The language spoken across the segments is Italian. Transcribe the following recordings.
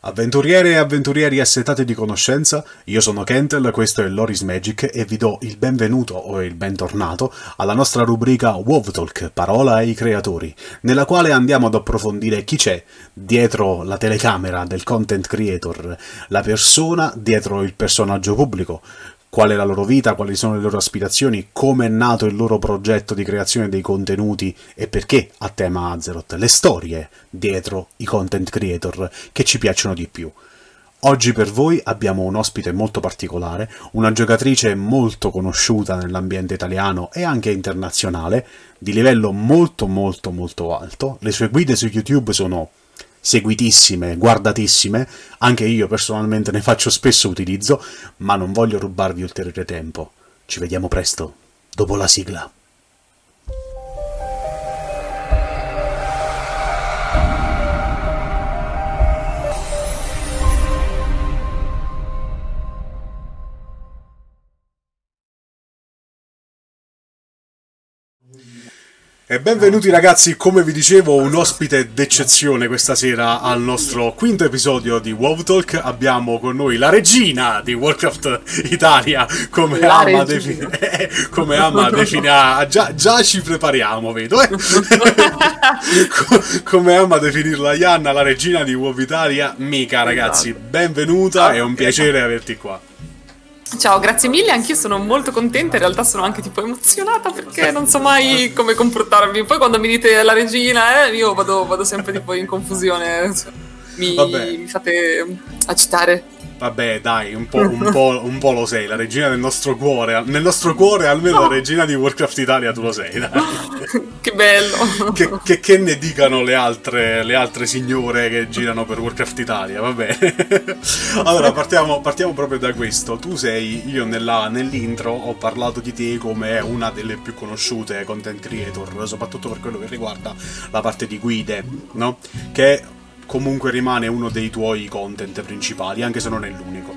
Avventuriere e avventurieri assetati di conoscenza, io sono Kentel, questo è Loris Magic e vi do il benvenuto o il bentornato alla nostra rubrica WoW Talk, parola ai creatori, nella quale andiamo ad approfondire chi c'è dietro la telecamera del content creator, la persona dietro il personaggio pubblico, qual è la loro vita, quali sono le loro aspirazioni, come è nato il loro progetto di creazione dei contenuti e perché a tema Azeroth, le storie dietro i content creator che ci piacciono di più. Oggi per voi abbiamo un ospite molto particolare, una giocatrice molto conosciuta nell'ambiente italiano e anche internazionale, di livello molto molto molto alto. Le sue guide su YouTube sono seguitissime, guardatissime, anche io personalmente ne faccio spesso utilizzo, ma non voglio rubarvi ulteriore tempo. Ci vediamo presto, dopo la sigla. E benvenuti ragazzi, come vi dicevo, un ospite d'eccezione questa sera al nostro quinto episodio di WoW Talk. Abbiamo con noi la regina di Warcraft Italia, come La ama, defini- come ama definire. Già, già ci prepariamo, vedo. Eh? Co- come ama definirla Ianna, la regina di WoW Italia. Mica ragazzi, benvenuta, è un piacere averti qua. Ciao, grazie mille, anch'io sono molto contenta, in realtà sono anche tipo emozionata perché non so mai come comportarmi. Poi quando mi dite la regina, eh, io vado, vado sempre tipo in confusione, cioè, mi, mi fate agitare. Vabbè, dai, un po', un, po', un po' lo sei, la regina del nostro cuore. Nel nostro cuore, almeno la regina di Warcraft Italia, tu lo sei. Dai. Che bello! Che, che- che ne dicano le altre, le altre signore che girano per Warcraft Italia, va bene? allora, partiamo, partiamo proprio da questo. Tu sei, io nella- nell'intro ho parlato di te come una delle più conosciute content creator, soprattutto per quello che riguarda la parte di guide, no? Che comunque rimane uno dei tuoi content principali, anche se non è l'unico.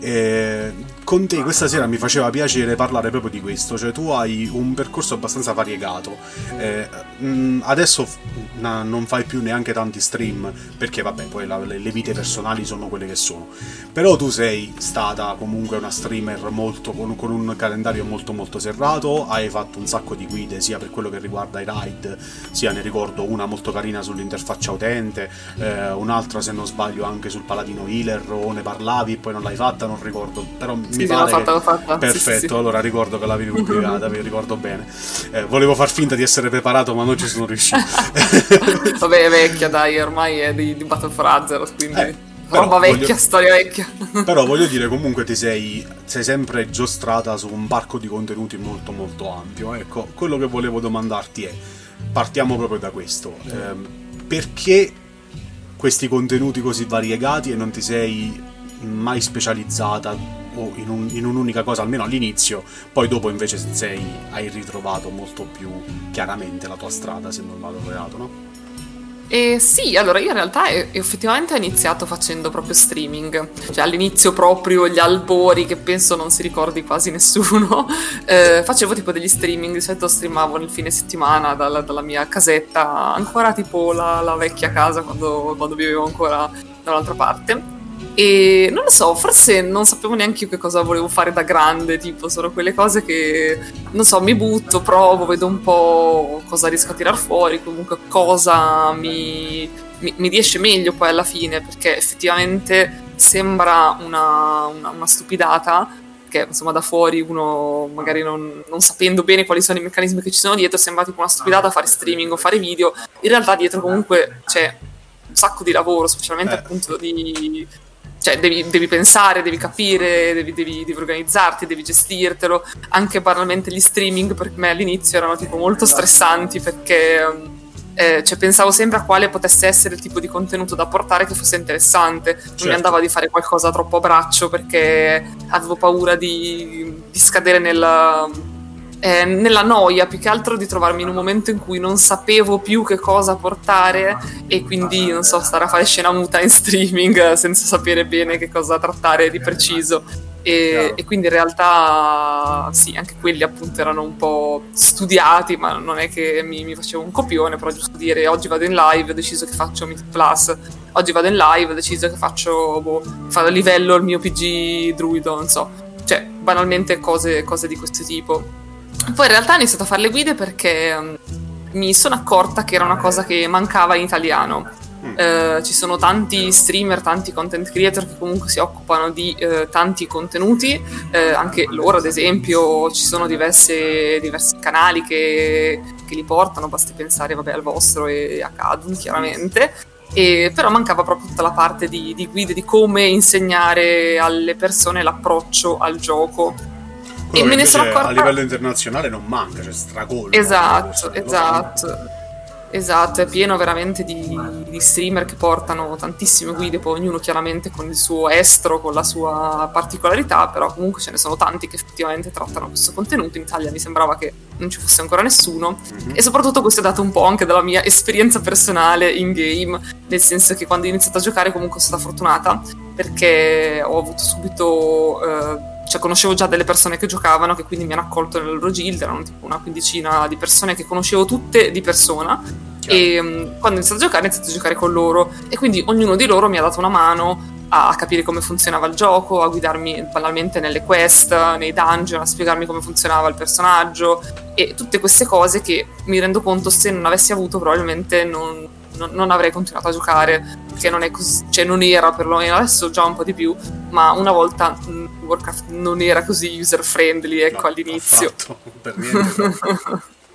E con te questa sera mi faceva piacere parlare proprio di questo, cioè tu hai un percorso abbastanza variegato. Eh, mh, adesso na- non fai più neanche tanti stream, perché vabbè, poi la- le, le vite personali sono quelle che sono. Però tu sei stata comunque una streamer molto, con, con un calendario molto molto serrato, hai fatto un sacco di guide sia per quello che riguarda i raid, sia ne ricordo una molto carina sull'interfaccia utente, eh, un'altra se non sbaglio anche sul paladino healer o ne parlavi e poi non l'hai fatta, non ricordo, però mi Sì, pare l'ho fatta, l'ho fatta. Perfetto, Sì, allora ricordo che l'avevi pubblicata, vi ricordo bene. Eh, volevo far finta di essere preparato, ma non ci sono riuscito. Vabbè, è vecchia, dai, ormai è di, di Battle for Azeroth, quindi Eh, però roba voglio- vecchia, storia vecchia. Però voglio dire, comunque ti sei, sei sempre giostrata su un parco di contenuti molto molto ampio. Ecco, quello che volevo domandarti è, partiamo proprio da questo. Ehm, perché questi contenuti così variegati e non ti sei mai specializzata o in, un- in un'unica cosa, almeno all'inizio, poi dopo invece sei, hai ritrovato molto più chiaramente la tua strada, se non vado errato, no? Eh, sì, allora io in realtà effettivamente ho iniziato facendo proprio streaming, cioè all'inizio proprio gli albori che penso non si ricordi quasi nessuno, eh, facevo tipo degli streaming, di solito streamavo nel fine settimana dalla, dalla mia casetta, ancora tipo la, la vecchia casa quando, quando vivevo ancora da un'altra parte. E non lo so, forse non sapevo neanche io che cosa volevo fare da grande, tipo sono quelle cose che, non so, mi butto, provo, vedo un po' cosa riesco a tirar fuori, comunque cosa mi, mi, mi riesce meglio poi alla fine, perché effettivamente sembra una, una, una stupidata, che insomma da fuori uno magari non, non sapendo bene quali sono i meccanismi che ci sono dietro, sembra tipo una stupidata fare streaming o fare video, in realtà dietro comunque c'è un sacco di lavoro, specialmente Eh. appunto di cioè devi, devi pensare, devi capire, devi, devi- devi organizzarti, devi gestirtelo. Anche banalmente gli streaming per me all'inizio erano tipo molto stressanti perché eh, cioè, pensavo sempre a quale potesse essere il tipo di contenuto da portare che fosse interessante. Non Certo. mi andava di fare qualcosa troppo a braccio perché avevo paura di, di scadere nella, eh, nella noia, più che altro di trovarmi in un momento in cui non sapevo più che cosa portare e quindi, non so, stare a fare scena muta in streaming senza sapere bene che cosa trattare di preciso. E, e, quindi in realtà sì, anche quelli appunto erano un po' studiati, ma non è che mi, mi facevo un copione, però giusto dire oggi vado in live, ho deciso che faccio Meet Plus, oggi vado in live, ho deciso che faccio, boh, a livello il mio PG druido, non so, cioè banalmente cose, cose di questo tipo. Poi in realtà ho iniziato a fare le guide perché um, mi sono accorta che era una cosa che mancava in italiano Mm. Eh, ci sono tanti streamer, tanti content creator che comunque si occupano di eh, tanti contenuti, eh, anche loro ad esempio ci sono diverse, diversi canali che, che, li portano, basti pensare vabbè, al vostro e a Cadun chiaramente. E, però mancava proprio tutta la parte di, di guide di come insegnare alle persone l'approccio al gioco. Quello e me ne sono accorta... a livello internazionale non manca, c'è stracollo. Esatto, esatto. Esatto, è pieno veramente di, di, streamer che portano tantissime guide, poi ognuno chiaramente con il suo estro, con la sua particolarità, però comunque ce ne sono tanti che effettivamente trattano questo contenuto. In Italia mi sembrava che non ci fosse ancora nessuno mm-hmm. e soprattutto questo è dato un po' anche dalla mia esperienza personale in game, nel senso che quando ho iniziato a giocare comunque sono stata fortunata perché ho avuto subito... Eh, cioè conoscevo già delle persone che giocavano, che quindi mi hanno accolto nel loro guild, erano tipo una quindicina di persone che conoscevo tutte di persona. Chiaro. E um, quando ho iniziato a giocare, ho iniziato a giocare con loro. E quindi ognuno di loro mi ha dato una mano a capire come funzionava il gioco, a guidarmi banalmente nelle quest, nei dungeon, a spiegarmi come funzionava il personaggio e tutte queste cose che mi rendo conto se non avessi avuto probabilmente non, non, non avrei continuato a giocare perché non, è così, cioè non era perlomeno adesso già un po' di più, ma una volta mm, Warcraft non era così user friendly ecco no, all'inizio. Affatto, per niente.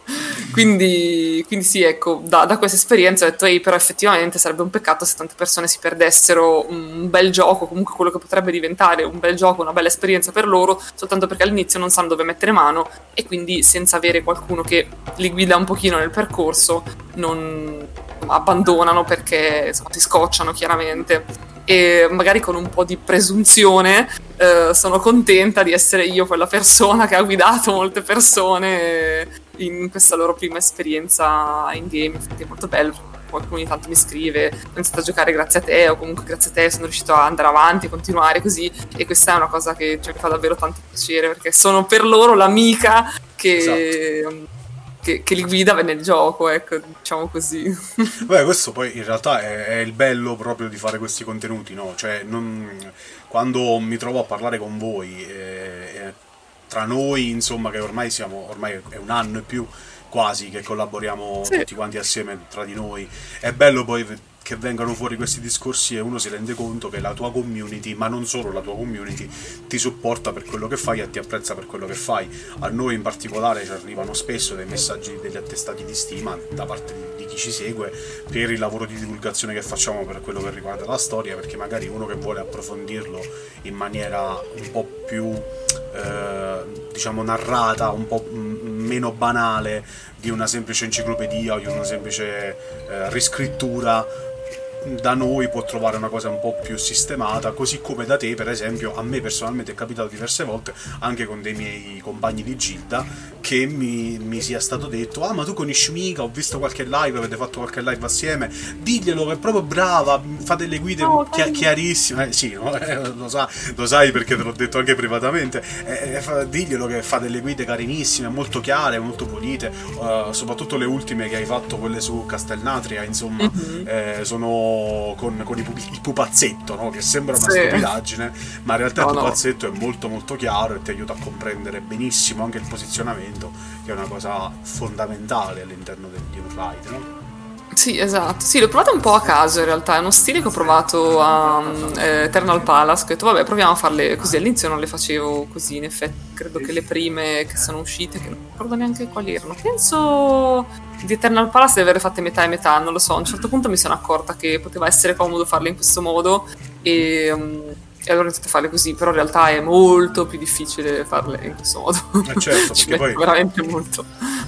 quindi, quindi, sì, ecco, da, da questa esperienza ho detto, ehi, però effettivamente sarebbe un peccato se tante persone si perdessero un bel gioco, comunque quello che potrebbe diventare un bel gioco, una bella esperienza per loro, soltanto perché all'inizio non sanno dove mettere mano e quindi senza avere qualcuno che li guida un pochino nel percorso non abbandonano perché insomma, si scocciano chiaramente e magari con un po' di presunzione eh, sono contenta di essere io quella persona che ha guidato molte persone in questa loro prima esperienza in game, è molto bello. Qualcuno ogni tanto mi scrive, ho iniziato a giocare grazie a te, o comunque grazie a te sono riuscito a andare avanti, continuare così. E questa è una cosa che cioè, mi fa davvero tanto piacere perché sono per loro l'amica che. Esatto che, che, li guida nel gioco, ecco, diciamo così. Beh, questo poi in realtà è, è, il bello proprio di fare questi contenuti, no? Cioè, non, quando mi trovo a parlare con voi, eh, tra noi, insomma, che ormai siamo, ormai è un anno e più quasi che collaboriamo sì. tutti quanti assieme tra di noi, è bello poi che vengano fuori questi discorsi e uno si rende conto che la tua community, ma non solo la tua community, ti supporta per quello che fai e ti apprezza per quello che fai. A noi in particolare ci arrivano spesso dei messaggi, degli attestati di stima da parte di chi ci segue per il lavoro di divulgazione che facciamo per quello che riguarda la storia, perché magari uno che vuole approfondirlo in maniera un po' più eh, diciamo narrata, un po' meno banale di una semplice enciclopedia o di una semplice eh, riscrittura da noi può trovare una cosa un po' più sistemata, così come da te, per esempio, a me personalmente è capitato diverse volte, anche con dei miei compagni di Gilda, che mi, mi sia stato detto: Ah, ma tu conosci mica, ho visto qualche live, avete fatto qualche live assieme, diglielo che è proprio brava, fa delle guide oh, chi- chiarissime. Eh, sì, no? eh, lo, sa, lo, sai perché te l'ho detto anche privatamente. Eh, eh, fa, diglielo che fa delle guide carinissime, molto chiare, molto pulite, uh, soprattutto le ultime che hai fatto, quelle su Castelnatria, insomma, mm-hmm. sono con, con il, il, pupazzetto, no? che sembra una sì. stupidaggine, ma in realtà no, il pupazzetto no. è molto molto chiaro e ti aiuta a comprendere benissimo anche il posizionamento, che è una cosa fondamentale all'interno del, di un ride. No? Sì, esatto. Sì, l'ho provato un po' a caso in realtà. È uno stile che ho provato a eh, Eternal Palace. Ho detto, vabbè, proviamo a farle così. All'inizio non le facevo così. In effetti, credo che le prime che sono uscite, che non ricordo neanche quali erano. Penso di Eternal Palace di averle fatte metà e metà. Non lo so. A un certo punto mi sono accorta che poteva essere comodo farle in questo modo. E. Um, e allora ho iniziato a farle così, però in realtà è molto più difficile farle in questo modo. Eh certo, perché poi veramente molto.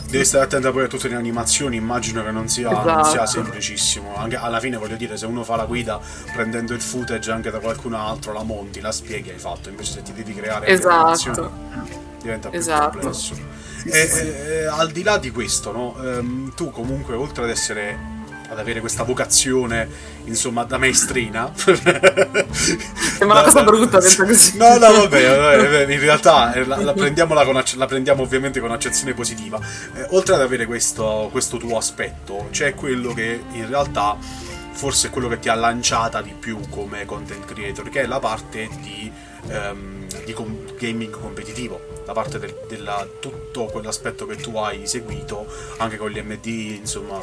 Devi stare attento poi a tutte le animazioni, immagino che non sia, esatto. non sia esatto. semplicissimo. Anche alla fine voglio dire, se uno fa la guida prendendo il footage anche da qualcun altro, la monti, la spieghi, hai fatto. Invece se ti devi creare esatto. diventa più esatto. complesso. Sì, e, sì. E, al di là di questo, no? ehm, tu comunque oltre ad essere ad avere questa vocazione, insomma, da maestrina. Sembra una cosa brutta detta così. No, no, vabbè, in realtà eh, la, la, prendiamo la, la, prendiamo ovviamente con accezione positiva. Eh, oltre ad avere questo, questo tuo aspetto, c'è quello che in realtà forse è quello che ti ha lanciata di più come content creator, che è la parte di, um, di com- gaming competitivo la parte del, della, tutto quell'aspetto che tu hai seguito anche con gli MD insomma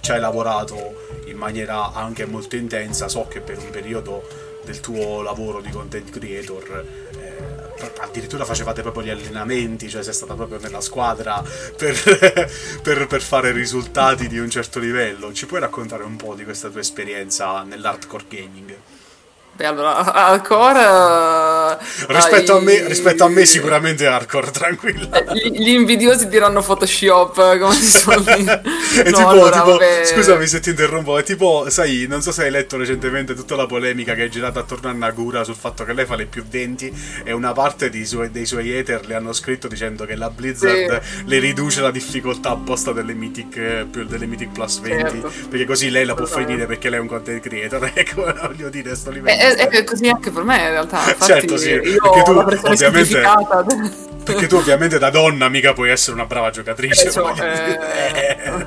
ci hai lavorato in maniera anche molto intensa so che per un periodo del tuo lavoro di content creator eh, addirittura facevate proprio gli allenamenti cioè sei stata proprio nella squadra per, per, per fare risultati di un certo livello ci puoi raccontare un po' di questa tua esperienza nell'hardcore gaming? Beh, allora, hardcore... Uh, rispetto, hai... a me, rispetto, a me, sicuramente hardcore, tranquilla. Eh, gli, gli invidiosi diranno Photoshop, come si suol dire. no, tipo, allora, tipo scusami se ti interrompo, è tipo, sai, non so se hai letto recentemente tutta la polemica che è girata attorno a Nagura sul fatto che lei fa le più 20 e una parte suoi, dei suoi hater le hanno scritto dicendo che la Blizzard sì. le riduce la difficoltà apposta delle Mythic, più delle Mythic Plus 20, certo. perché così lei la può esatto. finire perché lei è un content creator, ecco, voglio dire, sto livello. Eh, è, è, così anche per me in realtà. Infatti, certo, sì. Perché tu, ovviamente, perché tu ovviamente da donna mica puoi essere una brava giocatrice. Eh, cioè, eh,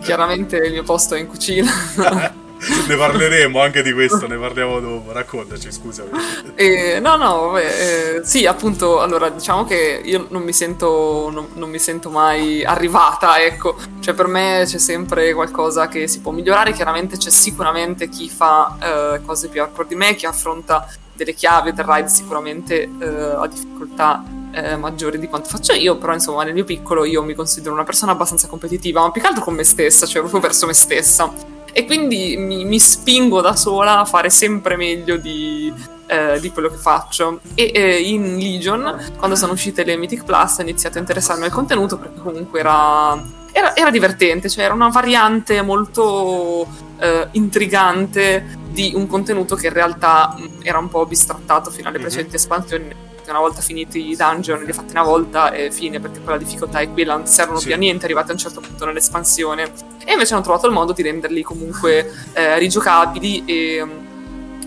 chiaramente il mio posto è in cucina. ne parleremo anche di questo, ne parliamo dopo. Raccontaci, scusami. Eh, no, no, vabbè, eh, sì, appunto, allora diciamo che io non mi sento, non, non, mi sento mai arrivata, ecco. Cioè, per me c'è sempre qualcosa che si può migliorare. Chiaramente c'è sicuramente chi fa eh, cose più hardcore di me, chi affronta delle chiavi del ride sicuramente eh, ha difficoltà eh, maggiori di quanto faccio io, però insomma nel mio piccolo io mi considero una persona abbastanza competitiva, ma più che altro con me stessa, cioè proprio verso me stessa e quindi mi, mi spingo da sola a fare sempre meglio di, eh, di quello che faccio. E eh, in Legion, quando sono uscite le Mythic Plus, ho iniziato a interessarmi al contenuto perché comunque era, era, era divertente, cioè era una variante molto eh, intrigante di un contenuto che in realtà era un po' bistrattato fino alle mhm. precedenti espansioni una volta finiti i dungeon, li hai fatti una volta e fine, perché poi la difficoltà è quella, non servono sì. più a niente, arrivati a un certo punto nell'espansione. E invece hanno trovato il modo di renderli comunque eh, rigiocabili e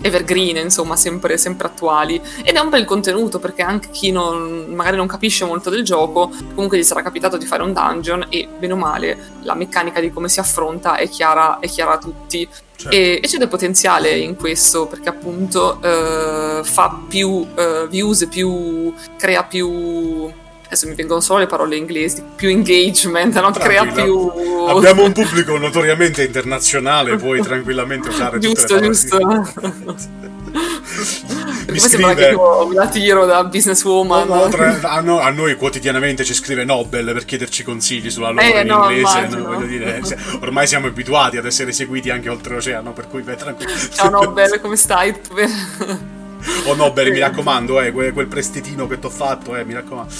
evergreen, insomma, sempre, sempre, attuali. Ed è un bel contenuto perché anche chi non, magari non capisce molto del gioco, comunque gli sarà capitato di fare un dungeon e bene o male la meccanica di come si affronta è chiara, è chiara a tutti. Certo. E, e, c'è del potenziale in questo perché appunto uh, fa più uh, views, più, crea più adesso mi vengono solo le parole inglesi, più engagement, non crea più... Abbiamo un pubblico notoriamente internazionale, puoi tranquillamente usare giusto, Giusto, giusto. Mi scrive... sembra che io la tiro da businesswoman. No, no, tra... a, no, a, noi quotidianamente ci scrive Nobel per chiederci consigli sulla loro eh, in no, inglese. voglio dire, ormai siamo abituati ad essere seguiti anche oltreoceano, per cui vai tranquillo. Ciao Nobel, come stai? Oh Nobel, mi raccomando, eh, quel, quel prestitino che ti ho fatto, eh, mi raccomando.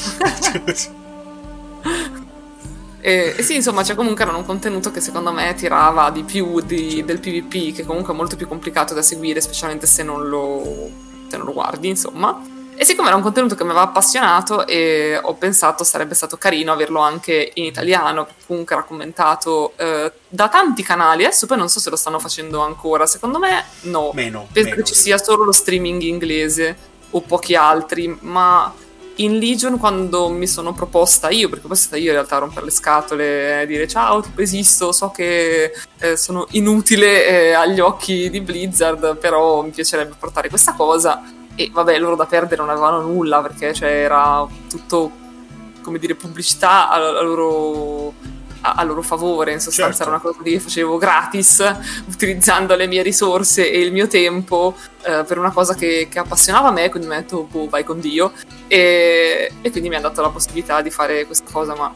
E, e, sì, insomma, c'è comunque era un contenuto che secondo me tirava di più di, del PvP, che comunque è molto più complicato da seguire, specialmente se non lo, se non lo guardi, insomma. E siccome era un contenuto che mi aveva appassionato e ho pensato sarebbe stato carino averlo anche in italiano, comunque era commentato eh, da tanti canali, adesso poi non so se lo stanno facendo ancora, secondo me no. Meno. Penso meno, che ci sia solo lo streaming inglese o pochi altri, ma in Legion quando mi sono proposta io, perché poi sono stata io in realtà a rompere le scatole e dire ciao, tipo esisto, so che eh, sono inutile eh, agli occhi di Blizzard, però mi piacerebbe portare questa cosa e vabbè loro da perdere non avevano nulla perché cioè, era tutto come dire pubblicità a, a loro a, loro favore in sostanza certo. era una cosa che facevo gratis utilizzando le mie risorse e il mio tempo eh, per una cosa che, che, appassionava me quindi mi ha detto boh vai con Dio e, e quindi mi ha dato la possibilità di fare questa cosa ma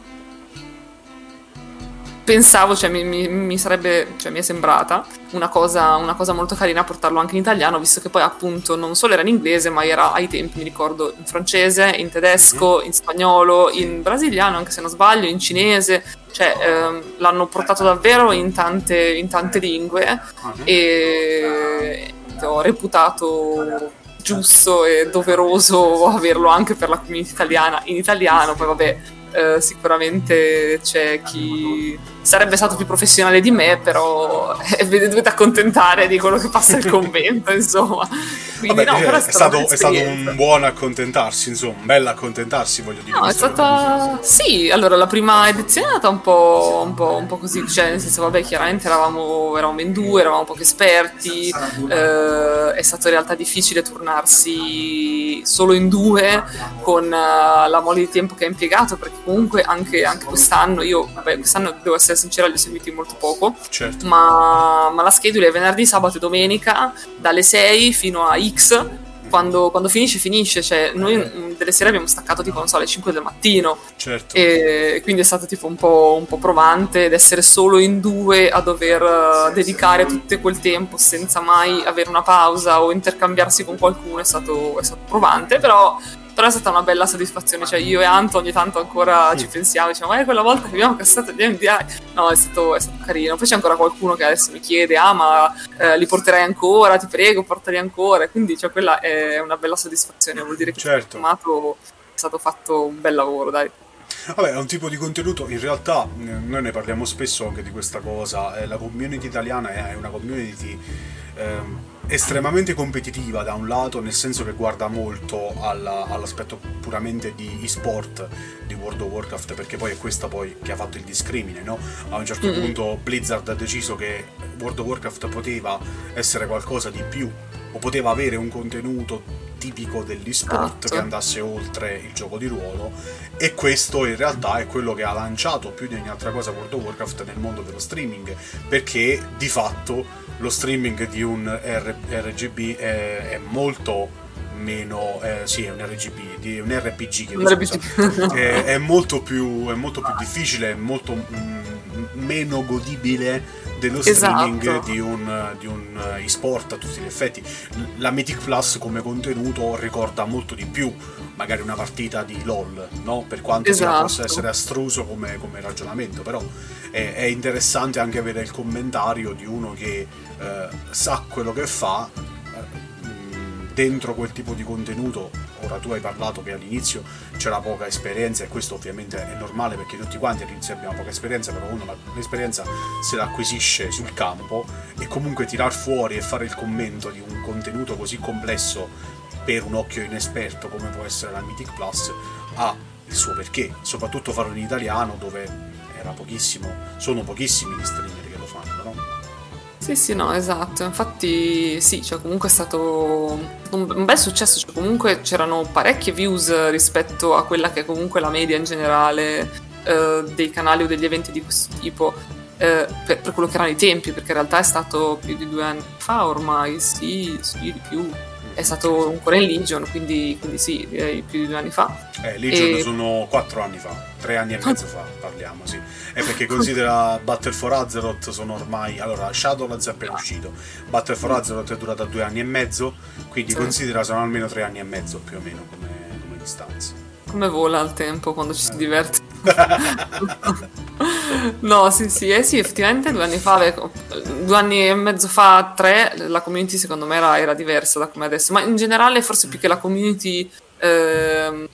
pensavo, cioè mi, mi, mi, sarebbe, cioè mi è sembrata una cosa, una cosa, molto carina portarlo anche in italiano, visto che poi appunto non solo era in inglese, ma era ai tempi, mi ricordo, in francese, in tedesco, in spagnolo, in brasiliano, anche se non sbaglio, in cinese, cioè ehm, l'hanno portato davvero in tante, in tante lingue e ho reputato giusto e doveroso averlo anche per la community italiana in italiano, poi vabbè eh, sicuramente c'è chi sarebbe stato più professionale di me, però eh, dovete accontentare di quello che passa il convento, insomma. Quindi, Vabbè, no, è, è, stato, è, stato, un buon accontentarsi, insomma, un bel accontentarsi, voglio dire. No, è stata... Sì, allora la prima edizione è stata un po', un po', un po così, cioè nel senso, vabbè, chiaramente eravamo, eravamo in due, eravamo pochi esperti, eh, è stato in realtà difficile tornarsi solo in due con uh, la mole di tempo che ha impiegato, perché comunque anche, anche quest'anno, io, vabbè, quest'anno devo essere sincera, li ho seguiti molto poco, certo. ma, ma la schedule è venerdì, sabato e domenica, dalle 6 fino a X quando, quando, finisce, finisce. Cioè, noi mm, delle sere abbiamo staccato tipo, non so, alle 5 del mattino. Certo. E quindi è stato tipo un po', un po provante ed essere solo in due a dover uh, dedicare tutto quel tempo senza mai avere una pausa o intercambiarsi con qualcuno è stato, è stato provante, però però è stata una bella soddisfazione, cioè io e Anto ogni tanto ancora ci pensiamo, diciamo, ma è quella volta che abbiamo cassato gli NDI, no, è stato, è stato, carino, poi c'è ancora qualcuno che adesso mi chiede, ah ma eh, li porterai ancora, ti prego, portali ancora, quindi cioè, quella è una bella soddisfazione, vuol dire che certo. è stato fatto un bel lavoro, dai. Vabbè, è un tipo di contenuto, in realtà noi ne parliamo spesso anche di questa cosa, la community italiana è una community ehm, estremamente competitiva da un lato, nel senso che guarda molto alla, all'aspetto puramente di e-sport di World of Warcraft, perché poi è questa poi che ha fatto il discrimine, no? A un certo mm-hmm. punto Blizzard ha deciso che World of Warcraft poteva essere qualcosa di più, o poteva avere un contenuto tipico dell'e-sport esatto. che andasse oltre il gioco di ruolo e questo in realtà è quello che ha lanciato più di ogni altra cosa World of Warcraft nel mondo dello streaming perché di fatto lo streaming di un R- RGB è, è molto meno eh, sì è un RGB di un RPG che un RPG. è, è, molto più, è molto più difficile è molto mm, meno godibile dello streaming esatto. di, un, di un e-sport a tutti gli effetti la Mythic Plus come contenuto ricorda molto di più magari una partita di LOL no? per quanto esatto. possa essere astruso come, come ragionamento però è, è, interessante anche avere il commentario di uno che eh, sa quello che fa eh, dentro quel tipo di contenuto ora tu hai parlato che all'inizio c'era poca esperienza e questo ovviamente è normale perché tutti quanti all'inizio abbiamo poca esperienza però uno l'esperienza se la acquisisce sul campo e comunque tirar fuori e fare il commento di un contenuto così complesso per un occhio inesperto come può essere la Mythic Plus ha il suo perché soprattutto farlo in italiano dove era pochissimo, sono pochissimi gli streamer che lo fanno, no? Sì, sì, no, esatto. Infatti, sì, cioè, comunque è stato un, bel successo. Cioè, comunque c'erano parecchie views rispetto a quella che è comunque la media in generale eh, dei canali o degli eventi di questo tipo. Eh, per, per, quello che erano i tempi, perché in realtà è stato più di due anni fa ormai, sì, sì, di più è stato ancora in Legion, quindi, quindi sì, direi più di due anni fa. Eh, Legion e... sono quattro anni fa, tre anni e mezzo fa parliamo, sì. È perché considera Battle for Azeroth sono ormai... Allora, Shadowlands è appena uscito, Battle for Azeroth è durata due anni e mezzo, quindi sì. considera sono almeno tre anni e mezzo più o meno come, come distanza. Come vola il tempo quando ci si eh. diverte. no, sì, sì, eh sì, effettivamente due anni fa, due anni e mezzo fa, tre, la community secondo me era, era diversa da come adesso, ma in generale forse più che la community... Eh,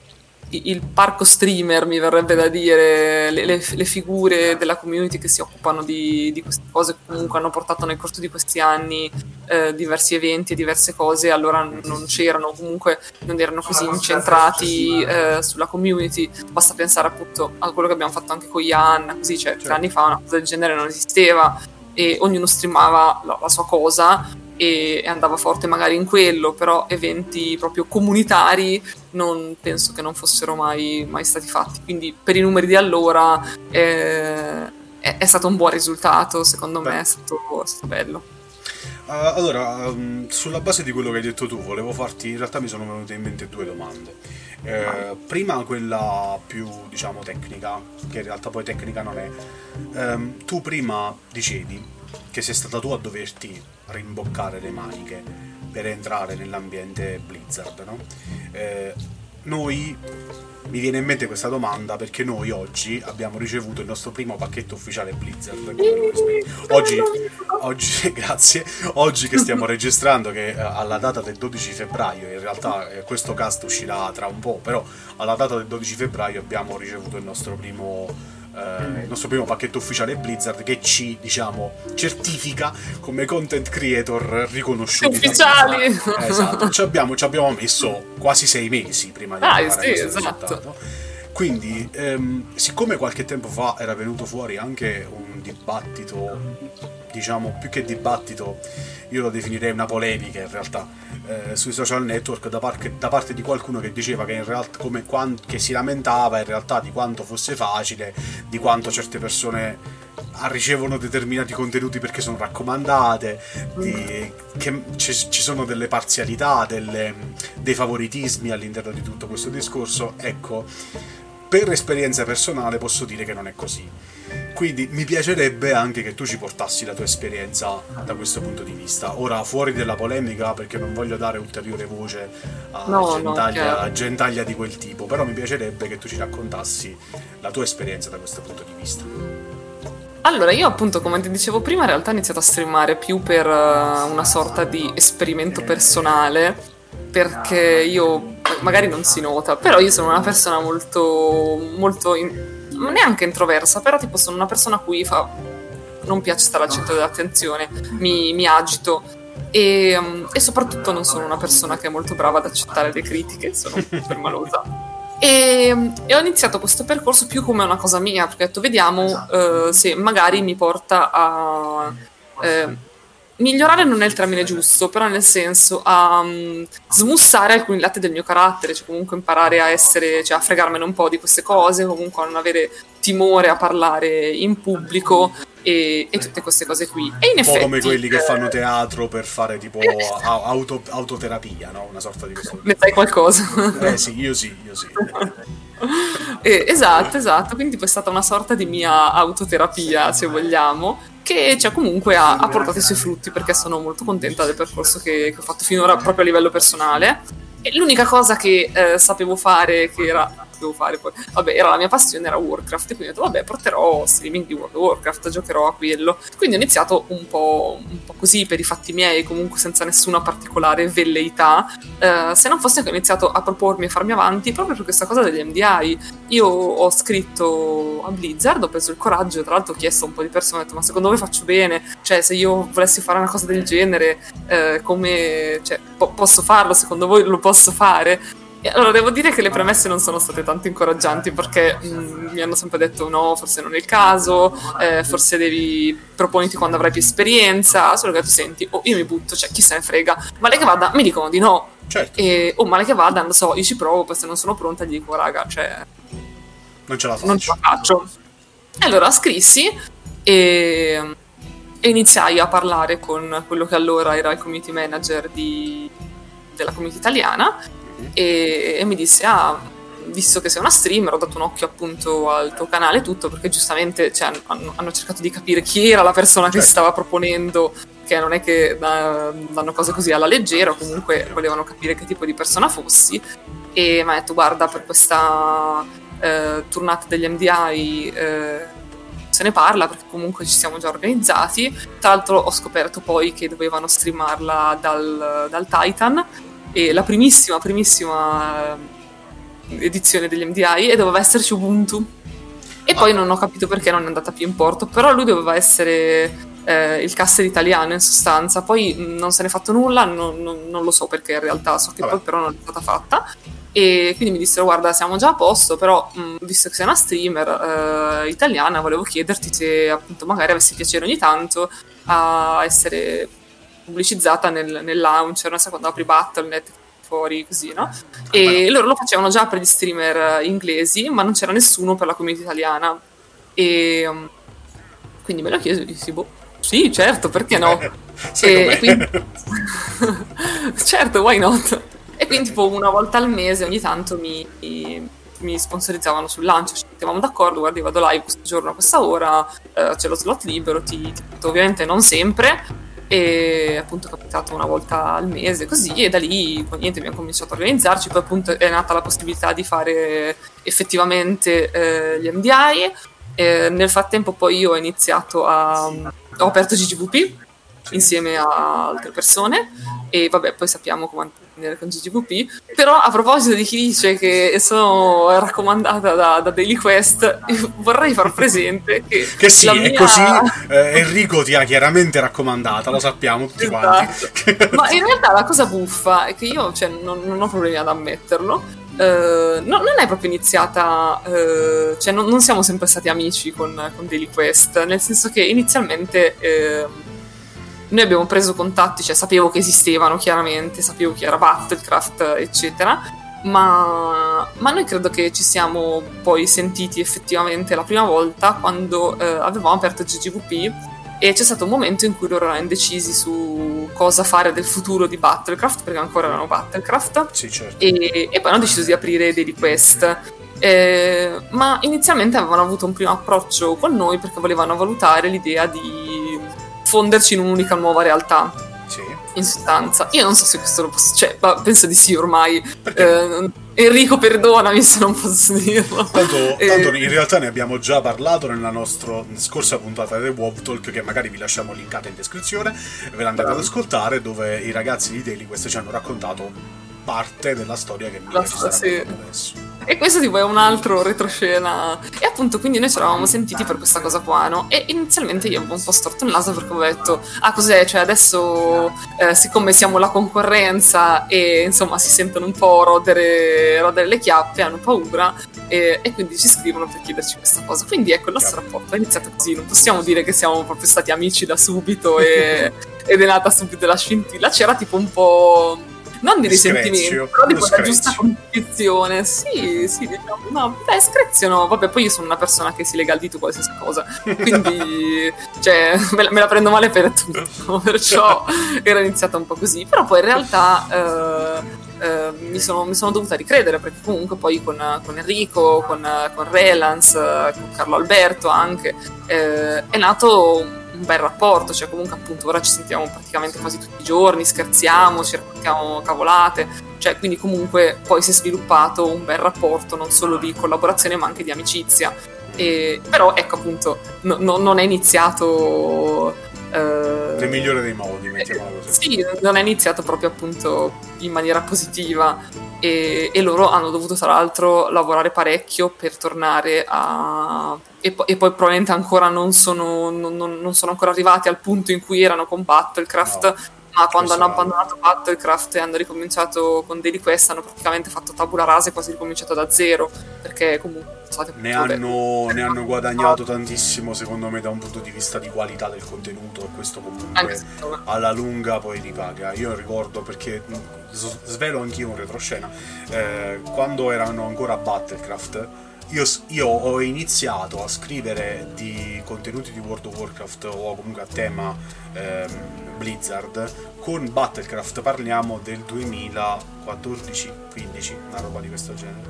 il parco streamer, mi verrebbe da dire, le, le, le, figure della community che si occupano di, di, queste cose comunque hanno portato nel corso di questi anni eh, diversi eventi e diverse cose, allora non c'erano, comunque non erano così incentrati eh, sulla community, basta pensare appunto a quello che abbiamo fatto anche con Ian, così, cioè tre anni fa una cosa del genere non esisteva e ognuno streamava la, la sua cosa e andava forte magari in quello, però eventi proprio comunitari non penso che non fossero mai, mai stati fatti. Quindi per i numeri di allora eh, è, è, stato un buon risultato, secondo Beh. me è stato, è stato bello. Uh, allora, um, sulla base di quello che hai detto tu, volevo farti, in realtà mi sono venute in mente due domande. Eh, prima quella più, diciamo, tecnica, che in realtà poi tecnica non è. Um, tu prima dicevi che sei stata tu a doverti rimboccare le maniche per entrare nell'ambiente Blizzard, no? Eh, noi mi viene in mente questa domanda perché noi oggi abbiamo ricevuto il nostro primo pacchetto ufficiale Blizzard. Oggi, oggi grazie, oggi che stiamo registrando, che eh, alla data del 12 febbraio, in realtà eh, questo cast uscirà tra un po', però alla data del 12 febbraio abbiamo ricevuto il nostro primo eh, il nostro primo pacchetto ufficiale Blizzard che ci, diciamo, certifica come content creator riconosciuti. Ufficiali! Esatto, ci abbiamo, ci abbiamo, messo quasi sei mesi prima di ah, sì, esatto. risultato. Quindi, ehm, siccome qualche tempo fa era venuto fuori anche un dibattito, diciamo più che dibattito, io lo definirei una polemica in realtà, eh, sui social network da, par- da, parte di qualcuno che diceva che realtà, come quan- che si lamentava in realtà di quanto fosse facile, di quanto certe persone ricevono determinati contenuti perché sono raccomandate, di, che ci, ci, sono delle parzialità, delle, dei favoritismi all'interno di tutto questo discorso. Ecco, per esperienza personale posso dire che non è così. Quindi mi piacerebbe anche che tu ci portassi la tua esperienza da questo punto di vista. Ora, fuori dalla polemica, perché non voglio dare ulteriore voce a, no, gentaglia, no, a gentaglia di quel tipo, però mi piacerebbe che tu ci raccontassi la tua esperienza da questo punto di vista. Allora, io appunto, come ti dicevo prima, in realtà ho iniziato a streamare più per uh, una sorta di esperimento personale, perché io magari non si nota, però io sono una persona molto, molto in, neanche introversa, però tipo sono una persona a cui fa, non piace stare al centro dell'attenzione, mi, mi agito. E, um, e, soprattutto non sono una persona che è molto brava ad accettare le critiche, sono permalosa. E, e ho iniziato questo percorso più come una cosa mia, perché ho detto vediamo uh, se magari mi porta a... Uh, migliorare non è il termine giusto, però nel senso a um, smussare alcuni lati del mio carattere, cioè comunque imparare a essere, cioè a fregarmene un po' di queste cose, comunque a non avere timore a parlare in pubblico e, e tutte queste cose qui. E in un effetti, po' come quelli che fanno teatro per fare tipo auto, autoterapia, no? Una sorta di questo. Ne sai qualcosa? Eh sì, io sì, io sì. eh, esatto, esatto, quindi è stata una sorta di mia autoterapia, se vogliamo che cioè, comunque ha, ha, portato i suoi frutti perché sono molto contenta del percorso che, che ho fatto finora proprio a livello personale. E l'unica cosa che eh, sapevo fare, che era dovevo fare poi. Vabbè, era la mia passione, era Warcraft, e quindi ho detto, vabbè, porterò streaming di World of Warcraft, giocherò a quello. Quindi ho iniziato un po', un po così per i fatti miei, comunque senza nessuna particolare velleità, eh, se non fosse che ho iniziato a propormi e farmi avanti proprio per questa cosa degli MDI. Io ho scritto a Blizzard, ho preso il coraggio, tra l'altro ho chiesto a un po' di persone, ho detto, ma secondo voi faccio bene? Cioè, se io volessi fare una cosa del genere, eh, come... Cioè, po- posso farlo? Secondo voi lo posso fare? Allora, devo dire che le premesse non sono state tanto incoraggianti perché mh, mm, mi hanno sempre detto no, forse non è il caso, eh, forse devi proponiti quando avrai più esperienza, solo che tu senti, oh, io mi butto, cioè chi se ne frega, male che vada, mi dicono di no. Certo. E, oh, male che vada, non so, io ci provo, poi se non sono pronta gli dico, raga, cioè... Non ce la faccio. Non ce la faccio. E allora scrissi e, e iniziai a parlare con quello che allora era il community manager di, della community italiana e, e mi disse ah visto che sei una streamer ho dato un occhio appunto al tuo canale e tutto perché giustamente cioè, hanno, hanno, cercato di capire chi era la persona che si stava proponendo che non è che da, danno cose così alla leggera comunque volevano capire che tipo di persona fossi. E mi ha detto guarda per questa eh, tornata degli MDI eh, se ne parla perché comunque ci siamo già organizzati. Tra l'altro ho scoperto poi che dovevano streamarla dal, dal Titan e la primissima, primissima eh, edizione degli MDI e doveva esserci Ubuntu. E ah. poi non ho capito perché non è andata più in porto, però lui doveva essere eh, il caster italiano in sostanza, poi non se n'è fatto nulla, non, non, non lo so perché in realtà, so che Vabbè. poi però non è stata fatta. E quindi mi dissero: Guarda, siamo già a posto, però mh, visto che sei una streamer eh, italiana, volevo chiederti se appunto magari avessi piacere ogni tanto a essere pubblicizzata nel, nel launcher, non so quando apri Battle.net fuori così, no? E loro lo facevano già per gli streamer inglesi, ma non c'era nessuno per la community italiana. E um, quindi me l'ho chiesto e dissi, boh, sì, certo, perché no? e, e quindi... certo, why not? E quindi tipo una volta al mese ogni tanto mi, mi sponsorizzavano sul lancio, ci mettevamo d'accordo, guardi vado live questo giorno a questa ora, eh, c'è lo slot libero, ti, ti, ovviamente non sempre, e appunto è capitato una volta al mese così e da lì niente abbiamo cominciato a organizzarci poi appunto è nata la possibilità di fare effettivamente eh, gli MDI e nel frattempo poi io ho iniziato a ho aperto GGVP insieme a altre persone e vabbè poi sappiamo come andare con GGVP però a proposito di chi dice che sono raccomandata da, da Daily Quest vorrei far presente che, che sì, mia... è così eh, Enrico ti ha chiaramente raccomandata lo sappiamo tutti esatto. quanti ma in realtà la cosa buffa è che io cioè, non, non ho problemi ad ammetterlo. Uh, no, non è proprio iniziata, uh, cioè non, non, siamo sempre stati amici con, con Daily Quest, nel senso che inizialmente uh, noi abbiamo preso contatti, cioè sapevo che esistevano chiaramente, sapevo che era Battlecraft, eccetera, ma, ma noi credo che ci siamo poi sentiti effettivamente la prima volta quando avevamo aperto GGVP e c'è stato un momento in cui loro erano indecisi su cosa fare del futuro di Battlecraft, perché ancora erano Battlecraft. Sì, certo. E, e poi hanno deciso di aprire Daily Quest. Eh, ma inizialmente avevano avuto un primo approccio con noi perché volevano valutare l'idea di fonderci in un'unica nuova realtà. Sì. In sostanza, io non so se questo lo posso, cioè, penso di sì ormai. Eh, Enrico, perdonami se non posso dirlo. Tanto, eh, tanto, in realtà ne abbiamo già parlato nella nostra scorsa puntata del WoW Talk, che magari vi lasciamo linkata in descrizione, ve l'andate ad ascoltare, dove i ragazzi di Daily Quest ci hanno raccontato parte della storia che mi ci sì. adesso. E questo tipo è un altro retroscena. E appunto quindi noi ci eravamo sentiti per questa cosa qua, no? E inizialmente io avevo un po' storto il naso perché avevo detto, ah cos'è? Cioè adesso, eh, siccome siamo la concorrenza e insomma si sentono un po' rodere, rodere le chiappe, hanno paura e, e, quindi ci scrivono per chiederci questa cosa. Quindi ecco, il nostro rapporto è iniziato così, non possiamo dire che siamo proprio stati amici da subito e, ed è nata subito la scintilla. C'era tipo un po' non di risentimento, però di quella giusta competizione. Sì, sì, diciamo, no, beh, screzio no, vabbè, poi io sono una persona che si lega al dito qualsiasi cosa, quindi, cioè, me la, me la, prendo male per tutto, perciò era iniziata un po' così, però poi in realtà... Eh, eh, mi, sono, mi, sono, dovuta ricredere perché comunque poi con, con Enrico, con, con Relance, con Carlo Alberto anche, eh, è nato un bel rapporto, cioè comunque appunto ora ci sentiamo praticamente quasi tutti i giorni, scherziamo, ci raccontiamo cavolate, cioè quindi comunque poi si è sviluppato un bel rapporto non solo di collaborazione ma anche di amicizia. E, però ecco appunto no, no, non è iniziato eh, nel migliore dei modi, mettiamolo così. Sì, non è iniziato proprio appunto in maniera positiva e, e, loro hanno dovuto tra l'altro lavorare parecchio per tornare a... E, po- e poi probabilmente ancora non sono, non, non sono, ancora arrivati al punto in cui erano con Battlecraft. No ma quando hanno abbandonato Battlecraft e hanno ricominciato con Daily Quest hanno praticamente fatto tabula rasa e quasi ricominciato da zero perché comunque ne hanno, ne hanno, guadagnato tantissimo secondo me da un punto di vista di qualità del contenuto e questo comunque alla lunga poi ripaga io ricordo perché svelo anch'io un retroscena. Eh, quando erano ancora Battlecraft io, io, ho iniziato a scrivere di contenuti di World of Warcraft o comunque a tema ehm, Blizzard. Con Battlecraft parliamo del 2014-15 una roba di questo genere.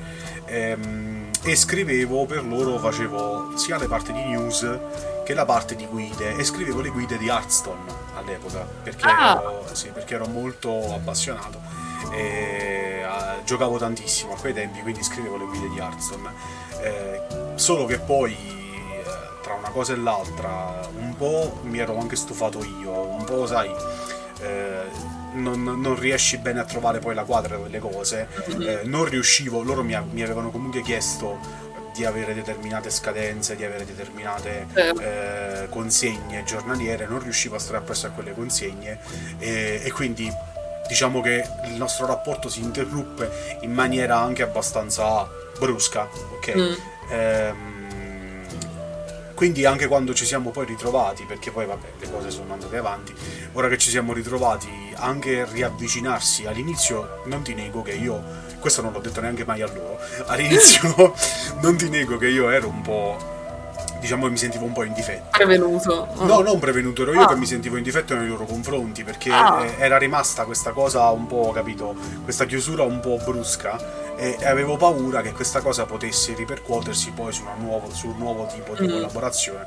Ehm, e scrivevo per loro facevo sia le parti di news che la parte di guide e scrivevo le guide di Hearthstone all'epoca perché, ah. ero, sì, perché ero molto appassionato e uh, giocavo tantissimo a quei tempi quindi scrivevo le guide di Hearthstone eh, solo che poi eh, tra una cosa e l'altra un po' mi ero anche stufato io, un po' sai, eh, non, non, riesci bene a trovare poi la quadra delle cose, mm-hmm. eh, non riuscivo, loro mi, mi, avevano comunque chiesto di avere determinate scadenze, di avere determinate eh, consegne giornaliere, non riuscivo a stare appresso a quelle consegne e, e quindi diciamo che il nostro rapporto si interruppe in maniera anche abbastanza brusca, ok? Mm. Ehm, quindi anche quando ci siamo poi ritrovati, perché poi vabbè le cose sono andate avanti, ora che ci siamo ritrovati anche riavvicinarsi all'inizio, non ti nego che io, questo non l'ho detto neanche mai a loro, all'inizio non ti nego che io ero un po' diciamo che mi sentivo un po' in difetto. Prevenuto. No, non prevenuto, ero io ah. che mi sentivo in difetto nei loro confronti perché ah. era rimasta questa cosa un po', capito, questa chiusura un po' brusca e avevo paura che questa cosa potesse ripercuotersi poi su, nuovo, su un nuovo tipo di mm. collaborazione.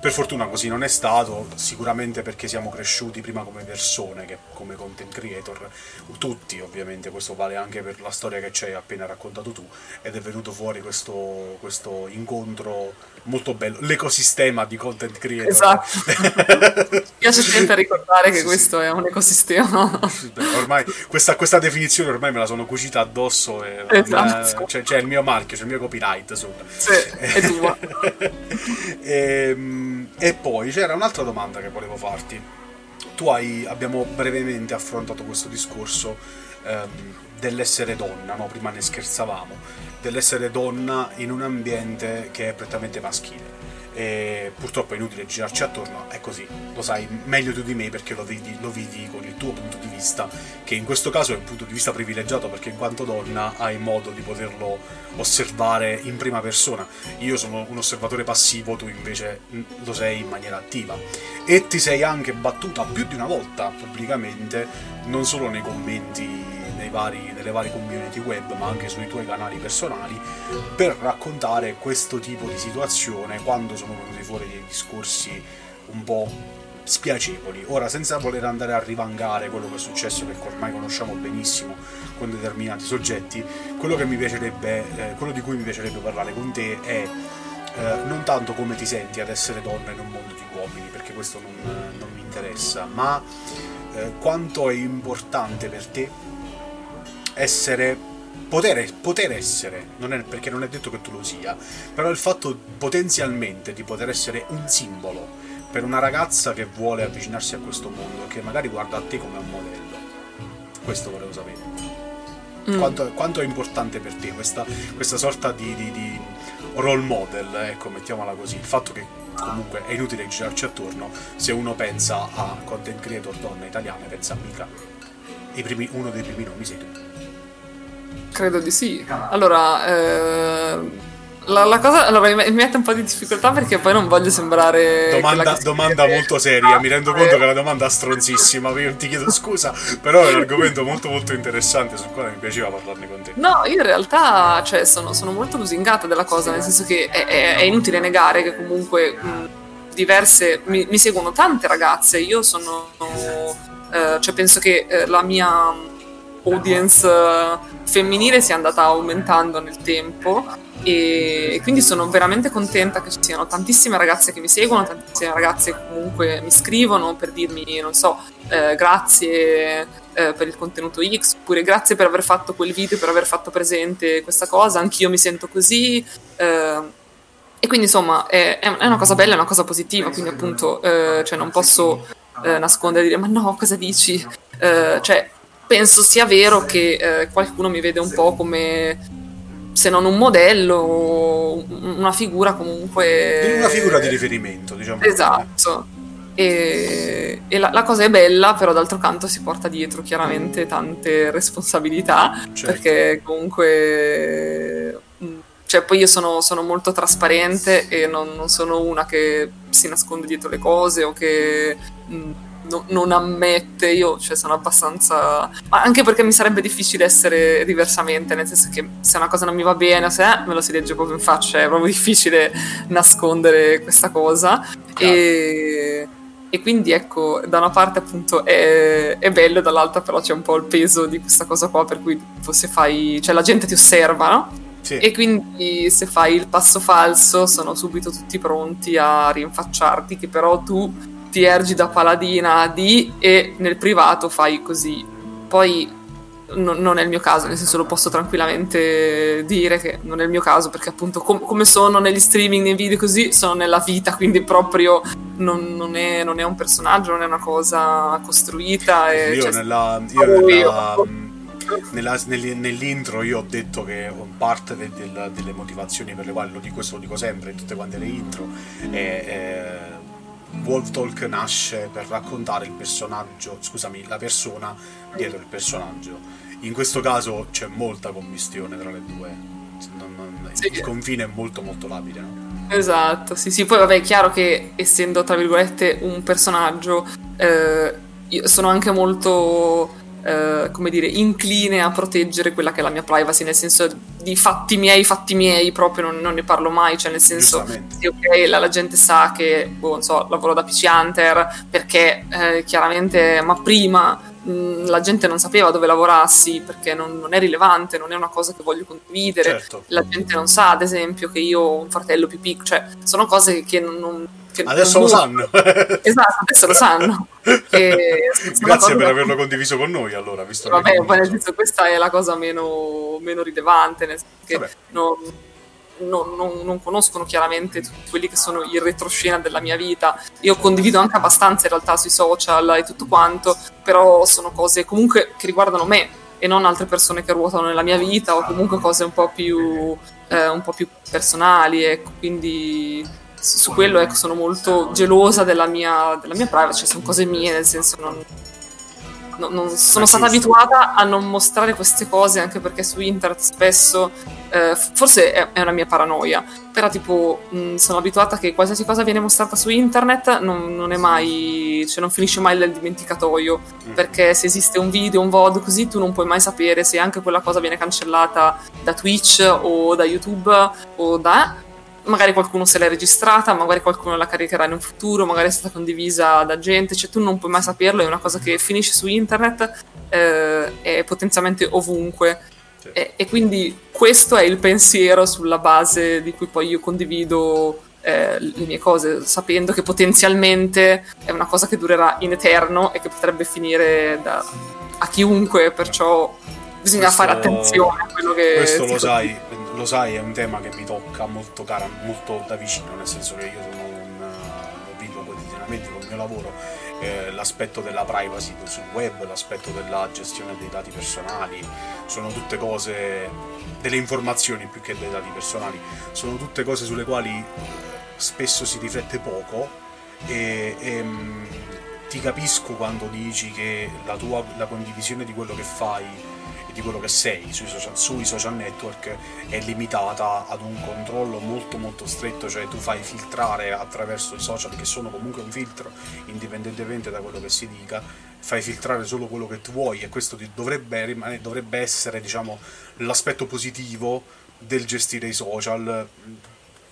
Per fortuna così non è stato, sicuramente perché siamo cresciuti prima come persone che come content creator, tutti ovviamente, questo vale anche per la storia che ci hai appena raccontato tu, ed è venuto fuori questo, questo incontro molto bello. L'ecosistema di content creator. Esatto. Mi piace sempre ricordare che sì, questo sì. è un ecosistema. ormai questa, questa, definizione ormai me la sono cucita addosso. E, esatto. c'è, c'è, il mio marchio, c'è il mio copyright sopra. Sì, è tua. e, ehm, e poi c'era un'altra domanda che volevo farti. Tu hai, abbiamo brevemente affrontato questo discorso ehm, dell'essere donna, no? prima ne scherzavamo, dell'essere donna in un ambiente che è prettamente maschile e purtroppo è inutile girarci attorno, è così, lo sai meglio tu di me perché lo vedi, lo vedi con il tuo punto di vista, che in questo caso è un punto di vista privilegiato perché in quanto donna hai modo di poterlo osservare in prima persona. Io sono un osservatore passivo, tu invece lo sei in maniera attiva. E ti sei anche battuta più di una volta pubblicamente, non solo nei commenti vari, nelle varie community web, ma anche sui tuoi canali personali, per raccontare questo tipo di situazione quando sono venuti fuori dei discorsi un po' spiacevoli. Ora, senza voler andare a rivangare quello che è successo, che ormai conosciamo benissimo con determinati soggetti, quello, eh, quello di cui mi piacerebbe parlare con te è eh, non tanto come ti senti ad essere donna in un mondo di uomini, perché questo non, non mi interessa, ma eh, quanto è importante per te essere poter, poter essere, non è, perché non è detto che tu lo sia, però il fatto potenzialmente di poter essere un simbolo per una ragazza che vuole avvicinarsi a questo mondo che magari guarda a te come un modello. Questo volevo sapere. Mm. Quanto, quanto, è importante per te questa, questa sorta di, di, di, role model, ecco, mettiamola così. Il fatto che comunque è inutile girarci attorno se uno pensa a content creator donne italiane, pensa mica. Primi, uno dei primi nomi sei tu. Credo di sì. Allora, eh, la, la, cosa allora, mi mette un po' di difficoltà perché poi non voglio sembrare. Domanda, domanda molto seria. Mi rendo conto che la domanda è stronzissima. Io ti chiedo scusa, però è un argomento molto, molto interessante sul quale mi piaceva parlarne con te. No, io in realtà cioè, sono, sono, molto lusingata della cosa, nel senso che è, è, è inutile negare che comunque mh, diverse. Mi, mi, seguono tante ragazze. Io sono. Eh, cioè, penso che eh, la mia audience eh, femminile sia andata aumentando nel tempo e quindi sono veramente contenta che ci siano tantissime ragazze che mi seguono, tantissime ragazze che comunque mi scrivono per dirmi, non so, eh, grazie eh, per il contenuto X, oppure grazie per aver fatto quel video, per aver fatto presente questa cosa, anch'io mi sento così. Eh, e quindi insomma è, è, una cosa bella, è una cosa positiva, quindi appunto eh, cioè non posso eh, nascondere e dire ma no, cosa dici? cioè penso sia vero che eh, qualcuno mi vede un po' come se non un modello, una figura comunque. Una figura di riferimento, diciamo. Esatto. E, e la, la, cosa è bella, però d'altro canto si porta dietro chiaramente tante responsabilità, certo. perché comunque. Mm, cioè, poi io sono, sono molto trasparente e non, non, sono una che si nasconde dietro le cose o che. Mh, mm, no, non ammette, io cioè, sono abbastanza... Ma anche perché mi sarebbe difficile essere diversamente, nel senso che se una cosa non mi va bene, se me lo si legge proprio in faccia, è proprio difficile nascondere questa cosa. E... E quindi ecco, da una parte appunto è, è, bello, dall'altra però c'è un po' il peso di questa cosa qua, per cui se fai, cioè la gente ti osserva, no? Sì. E quindi se fai il passo falso sono subito tutti pronti a rinfacciarti che però tu ti ergi da paladina di e nel privato fai così. Poi no, non è il mio caso, nel senso lo posso tranquillamente dire che non è il mio caso perché appunto com- come sono negli streaming, nei video così, sono nella vita, quindi proprio non, non, è, non è, un personaggio, non è una cosa costruita. E, io, cioè, nella, io nella, nella, nell'intro io ho detto che parte de, de, delle motivazioni per le quali lo dico e lo dico sempre in tutte quante le intro è, è Wolf Talk nasce per raccontare il personaggio, scusami, la persona dietro il personaggio. In questo caso c'è molta commistione tra le due. Non, non, sì. Il confine è molto molto labile, no? Esatto, sì, sì. Poi vabbè, è chiaro che essendo tra virgolette un personaggio, eh, io sono anche molto eh, come dire, incline a proteggere quella che è la mia privacy, nel senso di fatti miei, fatti miei, proprio non, non ne parlo mai, cioè nel senso, sì, ok, la, la, gente sa che, boh, non so, lavoro da PC Hunter, perché eh, chiaramente, ma prima mh, la gente non sapeva dove lavorassi perché non, non, è rilevante, non è una cosa che voglio condividere. Certo. La gente non sa, ad esempio, che io ho un fratello più piccolo, cioè sono cose che non. non adesso lo sanno. esatto, adesso lo sanno. E Grazie per averlo condiviso con noi, allora. Visto vabbè, poi nel senso, questa è la cosa meno, meno rilevante, nel senso che non, non, non, non, conoscono chiaramente tutti quelli che sono il retroscena della mia vita. Io condivido anche abbastanza in realtà sui social e tutto quanto, però sono cose comunque che riguardano me e non altre persone che ruotano nella mia vita o comunque cose un po' più, eh, un po più personali, ecco, quindi su quello ecco, sono molto gelosa della mia, della mia privacy, cioè sono cose mie, nel senso non, non, non sono stata abituata a non mostrare queste cose anche perché su internet spesso, eh, forse è, è, una mia paranoia, però tipo mh, sono abituata che qualsiasi cosa viene mostrata su internet non, non, è mai, cioè non finisce mai nel dimenticatoio, mm. perché se esiste un video, un VOD così tu non puoi mai sapere se anche quella cosa viene cancellata da Twitch o da YouTube o da magari qualcuno se l'è registrata, magari qualcuno la caricherà in un futuro, magari è stata condivisa da gente, cioè tu non puoi mai saperlo, è una cosa che finisce su internet eh, e potenzialmente ovunque. Sì. E, e, quindi questo è il pensiero sulla base di cui poi io condivido eh, le mie cose, sapendo che potenzialmente è una cosa che durerà in eterno e che potrebbe finire da, a chiunque, perciò bisogna questo, fare attenzione a quello che... Questo lo sai, lo sai, è un tema che mi tocca molto, cara, molto da vicino, nel senso che io sono un, lo vivo quotidianamente il mio lavoro, eh, l'aspetto della privacy sul web, l'aspetto della gestione dei dati personali, sono tutte cose, delle informazioni più che dei dati personali, sono tutte cose sulle quali spesso si riflette poco e, e mm, ti capisco quando dici che la tua la condivisione di quello che fai di quello che sei sui social, sui social, network è limitata ad un controllo molto molto stretto, cioè tu fai filtrare attraverso i social che sono comunque un filtro indipendentemente da quello che si dica, fai filtrare solo quello che tu vuoi e questo dovrebbe, dovrebbe essere diciamo, l'aspetto positivo del gestire i social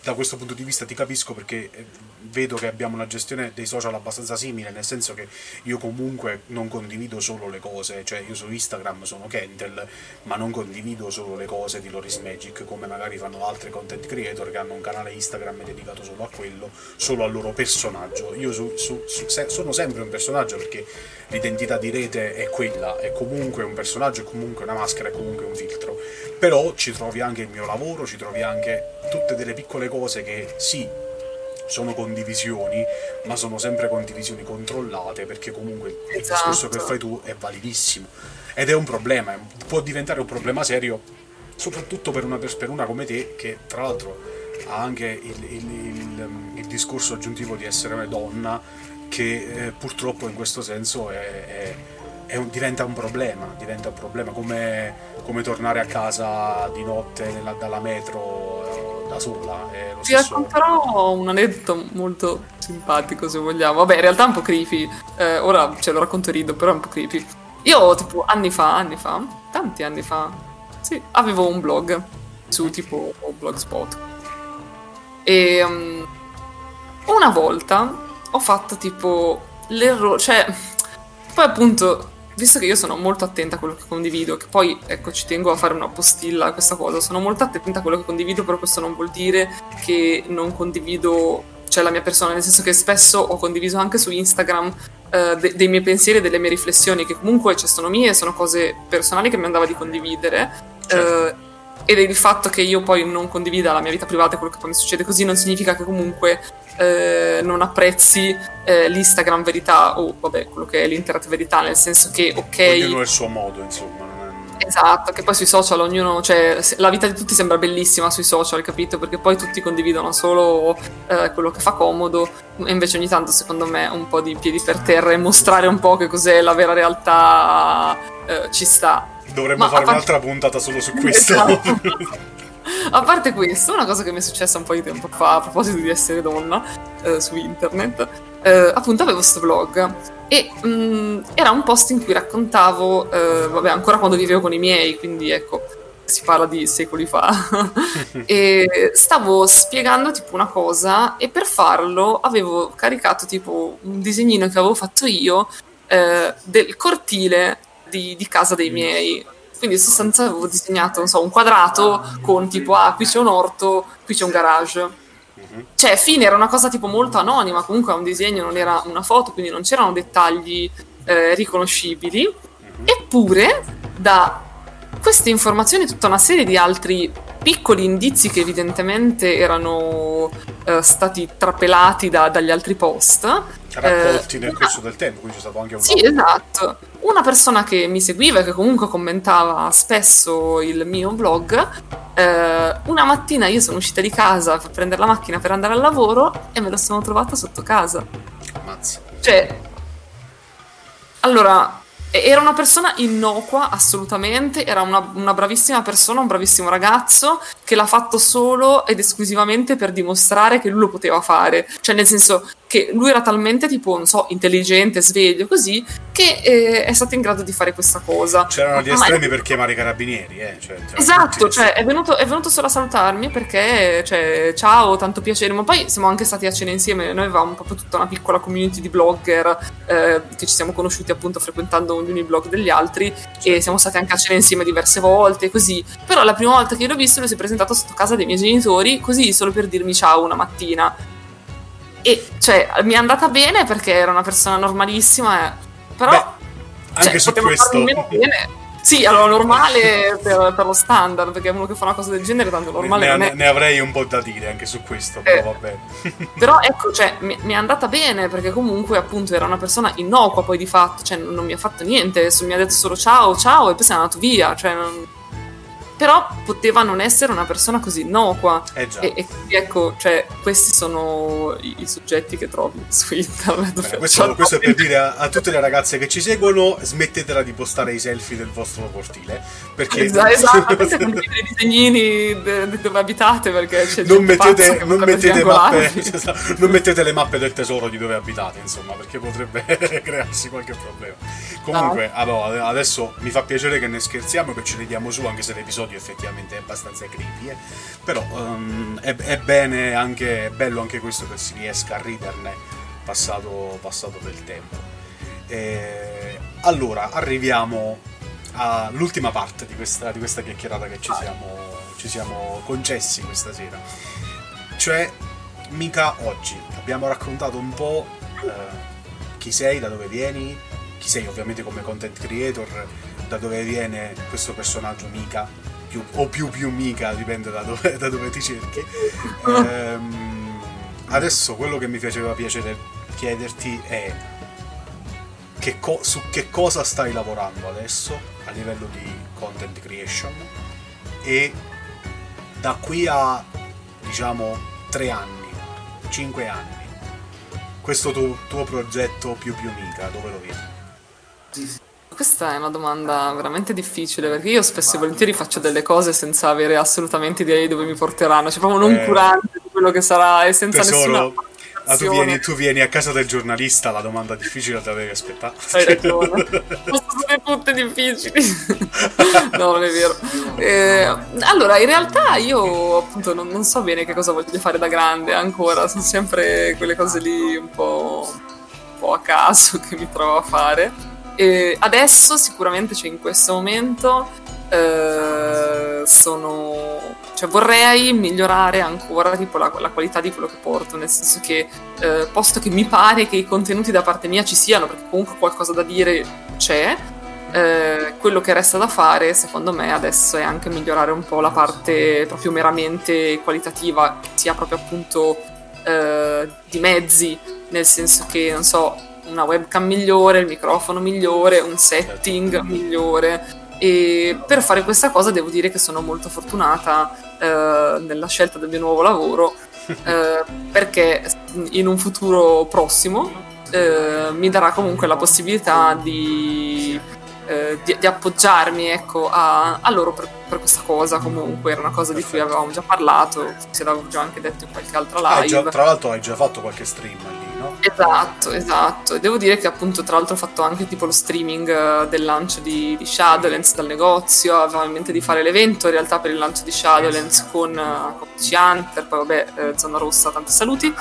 da questo punto di vista ti capisco perché eh, vedo che abbiamo una gestione dei social abbastanza simile, nel senso che io comunque non condivido solo le cose, cioè io su Instagram sono Kentel, ma non condivido solo le cose di Loris Magic, come magari fanno altri content creator che hanno un canale Instagram dedicato solo a quello, solo al loro personaggio. Io su, su, su, se, sono sempre un personaggio perché l'identità di rete è quella, è comunque un personaggio, è comunque una maschera, è comunque un filtro. Però ci trovi anche il mio lavoro, ci trovi anche tutte delle piccole cose che sì, sono condivisioni, ma sono sempre condivisioni controllate perché comunque il esatto. discorso che fai tu è validissimo. Ed è un problema, può diventare un problema serio, soprattutto per una, per una come te che tra l'altro ha anche il, il, il, il discorso aggiuntivo di essere una donna che eh, purtroppo in questo senso è, è, un, diventa un problema, diventa un problema come, come tornare a casa di notte nella, dalla metro da sola. Ti stesso... racconterò un aneddoto molto simpatico se vogliamo, vabbè in realtà è un po' creepy, eh, ora ce lo racconto e rido, però è un po' creepy. Io tipo anni fa, anni fa, tanti anni fa, sì, avevo un blog su tipo Blogspot e um, una volta ho fatto tipo l'errore, cioè poi appunto, visto che io sono molto attenta a quello che condivido, che poi ecco ci tengo a fare una postilla a questa cosa, sono molto attenta a quello che condivido, però questo non vuol dire che non condivido cioè la mia persona, nel senso che spesso ho condiviso anche su Instagram uh, de- dei miei pensieri, delle mie riflessioni, che comunque cioè, sono mie, sono cose personali che mi andava di condividere. Certo. Uh, ed è il fatto che io poi non condivida la mia vita privata e quello che poi mi succede così non significa che comunque eh, non apprezzi eh, l'Instagram verità o vabbè quello che è l'internet verità nel senso che ok ognuno ha il suo modo insomma Esatto, che poi sui social ognuno, cioè la vita di tutti sembra bellissima sui social, capito? Perché poi tutti condividono solo eh, quello che fa comodo, e invece ogni tanto secondo me un po' di piedi per terra e mostrare un po' che cos'è la vera realtà eh, ci sta. Dovremmo Ma fare part... un'altra puntata solo su questo. Esatto. A parte questo, una cosa che mi è successa un po' di tempo fa a proposito di essere donna eh, su internet, eh, appunto avevo questo blog e mh, mm, era un post in cui raccontavo, eh, vabbè, ancora quando vivevo con i miei, quindi ecco, si parla di secoli fa, e stavo spiegando tipo una cosa e per farlo avevo caricato tipo un disegnino che avevo fatto io eh, del cortile di, di casa dei miei. Quindi in sostanza avevo disegnato so, un quadrato con tipo, ah, qui c'è un orto, qui c'è un garage. Cioè, fine era una cosa tipo molto anonima, comunque un disegno, non era una foto, quindi non c'erano dettagli eh, riconoscibili. Eppure, da queste informazioni, tutta una serie di altri piccoli indizi che evidentemente erano eh, stati trapelati da, dagli altri post. Raccolti eh, nel corso del tempo, quindi c'è stato anche un... Sì, lavoro. esatto. Una persona che mi seguiva e che comunque commentava spesso il mio blog, eh, una mattina io sono uscita di casa per prendere la macchina per andare al lavoro e me la sono trovata sotto casa. Ammazza. Cioè, allora, era una persona innocua, assolutamente, era una, una, bravissima persona, un bravissimo ragazzo che l'ha fatto solo ed esclusivamente per dimostrare che lui lo poteva fare. Cioè, nel senso che lui era talmente, tipo, non so, intelligente, sveglio, così, che eh, è stato in grado di fare questa cosa. C'erano gli estremi per chiamare i carabinieri, eh. Cioè, esatto, cioè, è venuto, è venuto, solo a salutarmi perché, cioè, ciao, tanto piacere. Ma poi siamo anche stati a cena insieme, noi avevamo proprio tutta una piccola community di blogger eh, che ci siamo conosciuti appunto frequentando gli uniblog degli altri e siamo stati anche a cena insieme diverse volte, così. Però la prima volta che l'ho visto lui si è presentato sotto casa dei miei genitori, così solo per dirmi ciao una mattina. E cioè, mi è andata bene perché era una persona normalissima, però... Beh, anche cioè, su questo... Bene. Sì, allora normale per, per, lo standard, perché uno che fa una cosa del genere tanto normale. Ne, ne, ne avrei un po' da dire anche su questo, eh, però va bene. però ecco, cioè, mi, mi, è andata bene perché comunque appunto era una persona innocua poi di fatto, cioè non, non mi ha fatto niente, mi ha detto solo ciao, ciao e poi se n'è andato via, cioè non però poteva non essere una persona così innocua. Eh già. E, e quindi ecco, cioè, questi sono i, i, soggetti che trovi su internet. Beh, questo, questo, è per dire a, a, tutte le ragazze che ci seguono: smettetela di postare i selfie del vostro cortile. Perché esatto, esatto. i disegnini dove abitate perché c'è non mettete, non mettete, mappe, esatto, non mettete le mappe del tesoro di dove abitate, insomma, perché potrebbe crearsi qualche problema. Comunque, no. allora, adesso mi fa piacere che ne scherziamo, che ci vediamo su, anche se l'episodio episodio effettivamente è abbastanza creepy, eh? però um, è, è, bene anche, è bello anche questo che si riesca a riderne passato, passato del tempo. E, allora, arriviamo all'ultima parte di questa, di questa chiacchierata che ci siamo, ci siamo concessi questa sera. Cioè, mica oggi. Abbiamo raccontato un po' eh, chi sei, da dove vieni, chi sei ovviamente come content creator, da dove viene questo personaggio Mika, più, o più più mica, dipende da dove, da dove ti cerchi. Ehm, adesso quello che mi faceva piacere chiederti è che co- su che cosa stai lavorando adesso a livello di content creation e da qui a diciamo tre anni, cinque anni, questo tuo, tuo progetto più più mica, dove lo vedi? Sì, sì. Questa è una domanda veramente difficile perché io spesso e volentieri faccio delle cose senza avere assolutamente idea di dove mi porteranno, cioè proprio non eh, curante di quello che sarà e senza tesoro, nessuna ah, tu, vieni, tu, vieni, a casa del giornalista, la domanda difficile la devi aspettare. Hai ragione. Sono tutte difficili. no, non è vero. Eh, allora, in realtà io appunto non, non, so bene che cosa voglio fare da grande ancora, sono sempre quelle cose lì un po', un po' a caso che mi trovo a fare. E adesso sicuramente, cioè in questo momento, eh, sono, cioè vorrei migliorare ancora tipo, la, la, qualità di quello che porto, nel senso che eh, posto che mi pare che i contenuti da parte mia ci siano, perché comunque qualcosa da dire c'è, eh, quello che resta da fare, secondo me, adesso è anche migliorare un po' la parte proprio meramente qualitativa, sia proprio appunto eh, di mezzi, nel senso che, non so, una webcam migliore, il microfono migliore, un setting migliore. E per fare questa cosa devo dire che sono molto fortunata eh, nella scelta del mio nuovo lavoro eh, perché in un futuro prossimo eh, mi darà comunque la possibilità di, eh, di, di appoggiarmi ecco, a, a loro per, per, questa cosa comunque era una cosa di cui avevamo già parlato se l'avevo già anche detto in qualche altra live già, tra l'altro hai già fatto qualche stream lì no? Esatto, esatto. E devo dire che appunto tra l'altro ho fatto anche tipo lo streaming eh, del lancio di, di Shadowlands dal negozio, avevo in mente di fare l'evento in realtà per il lancio di Shadowlands con, uh, con PC Hunter, poi vabbè, eh, zona rossa, tanti saluti.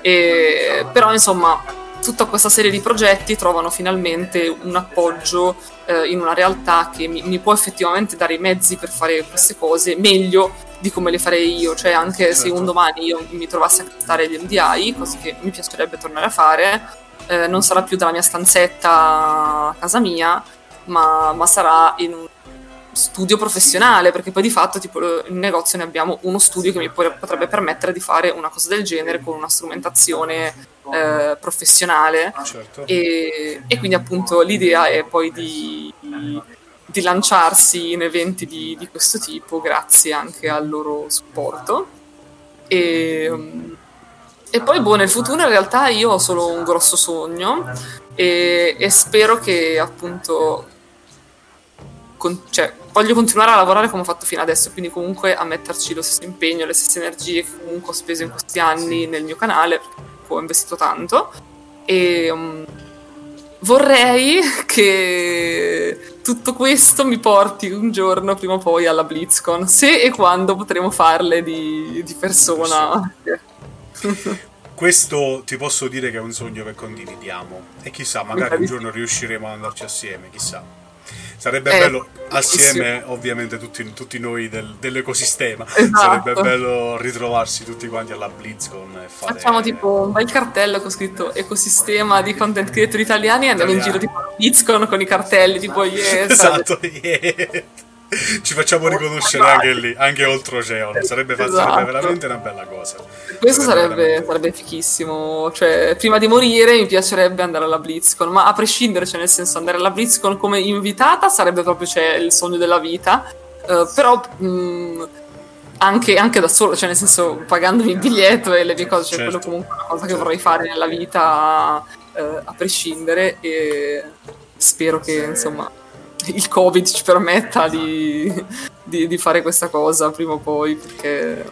E, però insomma tutta questa serie di progetti trovano finalmente un appoggio eh, in una realtà che mi, mi, può effettivamente dare i mezzi per fare queste cose meglio di come le farei io, cioè anche certo. se un domani io mi trovassi a cantare gli MDI, così che mi piacerebbe tornare a fare, eh, non sarà più dalla mia stanzetta a casa ma, ma sarà in un studio professionale, perché poi di fatto tipo, in negozio ne abbiamo uno studio che mi potrebbe permettere di fare una cosa del genere con una strumentazione eh, professionale. Certo. e, e, quindi appunto l'idea è poi di, di lanciarsi in eventi di, di, questo tipo grazie anche al loro supporto. E, e poi boh nel futuro in realtà io ho solo un grosso sogno e, e spero che appunto con, cioè, voglio continuare a lavorare come ho fatto fino adesso, quindi comunque a metterci lo stesso impegno, le stesse energie che comunque ho speso in questi anni nel mio canale, perché ho investito tanto. E um, vorrei che tutto questo mi porti un giorno prima o poi alla BlizzCon, se e quando potremo farle di, di persona. Questo ti posso dire che è un sogno che condividiamo e chissà, magari un giorno riusciremo ad andarci assieme, chissà. Sarebbe eh, bello assieme, ovviamente, tutti, tutti noi del, dell'ecosistema. Esatto. Sarebbe bello ritrovarsi tutti quanti alla BlizzCon e fare... Facciamo tipo un bel cartello con scritto ecosistema di content creator italiani e andiamo in giro tipo BlizzCon con i cartelli tipo yeah. Esatto, yeah. Ci facciamo riconoscere anche lì, anche oltreoceano. Sarebbe, esatto. sarebbe veramente una bella cosa. Questo sarebbe, sarebbe, sarebbe, fichissimo. Cioè, prima di morire mi piacerebbe andare alla BlizzCon, ma a prescindere, cioè nel senso andare alla BlizzCon come invitata sarebbe proprio cioè, il sogno della vita. Uh, però mh, anche, anche, da solo, cioè nel senso pagandomi il biglietto e le mie cose, cioè certo. quello comunque è una cosa che certo. vorrei fare nella vita uh, a prescindere e spero che insomma il Covid ci permetta di, di, di, fare questa cosa prima o poi. Perché...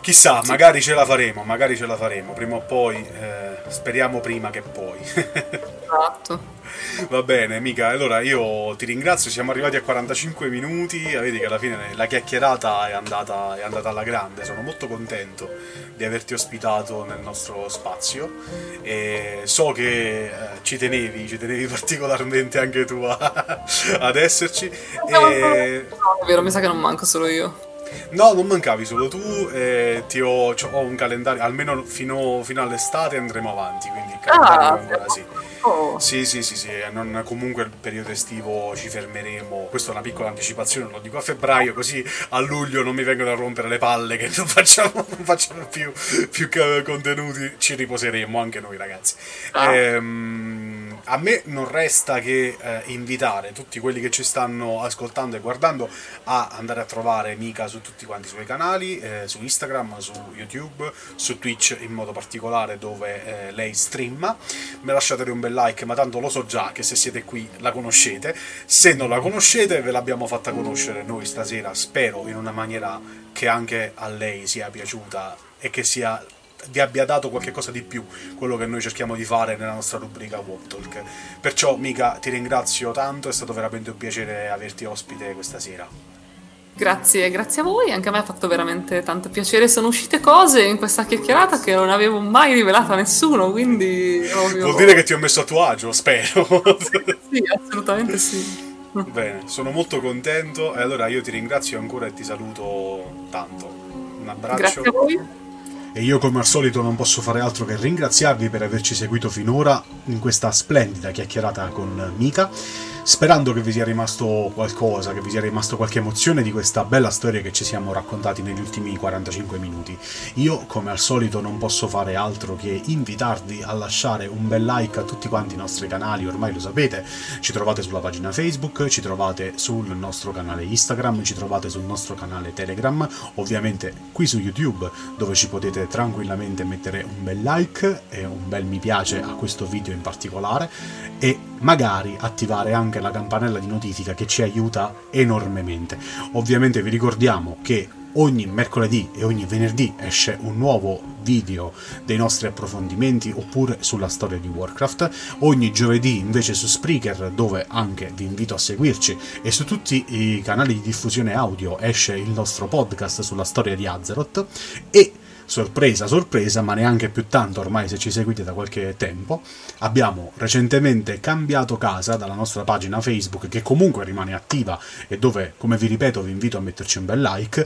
Chissà, sì. magari ce la faremo, magari ce la faremo prima o poi. Eh, speriamo prima che poi. esatto. Va bene, mica. Allora io ti ringrazio. Siamo arrivati a 45 minuti. Vedi che alla fine la chiacchierata è andata, è andata alla grande. Sono molto contento di averti ospitato nel nostro spazio. E so che eh, ci tenevi, ci tenevi particolarmente anche tu a, ad esserci. No, e... no, è vero, mi sa che non manco solo io. No, non mancavi solo tu, eh, ti ho, ho, un calendario, almeno fino, fino, all'estate andremo avanti, quindi il calendario ah, ancora sì. Oh. Sì, sì, sì, sì, non, comunque il periodo estivo ci fermeremo, questa è una piccola anticipazione, lo dico a febbraio, così a luglio non mi vengono a rompere le palle che non facciamo, non facciamo più, più, contenuti, ci riposeremo anche noi ragazzi. Ah. Ehm, a me non resta che eh, invitare tutti quelli che ci stanno ascoltando e guardando a andare a trovare Mika su tutti quanti i suoi canali, eh, su Instagram, su YouTube, su Twitch in modo particolare dove eh, lei streama. Me lasciate un bel like, ma tanto lo so già che se siete qui la conoscete. Se non la conoscete, ve l'abbiamo fatta conoscere noi stasera, spero in una maniera che anche a lei sia piaciuta e che sia vi abbia dato qualche cosa di più quello che noi cerchiamo di fare nella nostra rubrica Walk Talk. Perciò, Mica, ti ringrazio tanto, è stato veramente un piacere averti ospite questa sera. Grazie, grazie a voi, anche a me ha fatto veramente tanto piacere. Sono uscite cose in questa chiacchierata che non avevo mai rivelato a nessuno, quindi... Ovvio... Vuol dire che ti ho messo a tuo agio, spero. sì, assolutamente sì. Bene, sono molto contento e allora io ti ringrazio ancora e ti saluto tanto. Un abbraccio. Grazie a voi. E io come al solito non posso fare altro che ringraziarvi per averci seguito finora in questa splendida chiacchierata con Mika sperando che vi sia rimasto qualcosa, che vi sia rimasto qualche emozione di questa bella storia che ci siamo raccontati negli ultimi 45 minuti. Io, come al solito, non posso fare altro che invitarvi a lasciare un bel like a tutti quanti i nostri canali, ormai lo sapete, ci trovate sulla pagina Facebook, ci trovate sul nostro canale Instagram, ci trovate sul nostro canale Telegram, ovviamente qui su YouTube, dove ci potete tranquillamente mettere un bel like e un bel mi piace a questo video in particolare e magari attivare anche la campanella di notifica che ci aiuta enormemente. Ovviamente vi ricordiamo che ogni mercoledì e ogni venerdì esce un nuovo video dei nostri approfondimenti oppure sulla storia di Warcraft, ogni giovedì invece su Spreaker dove anche vi invito a seguirci e su tutti i canali di diffusione audio esce il nostro podcast sulla storia di Azeroth e sorpresa, sorpresa, ma neanche più tanto ormai se ci seguite da qualche tempo, abbiamo recentemente cambiato casa dalla nostra pagina Facebook, che comunque rimane attiva e dove, come vi ripeto, vi invito a metterci un bel like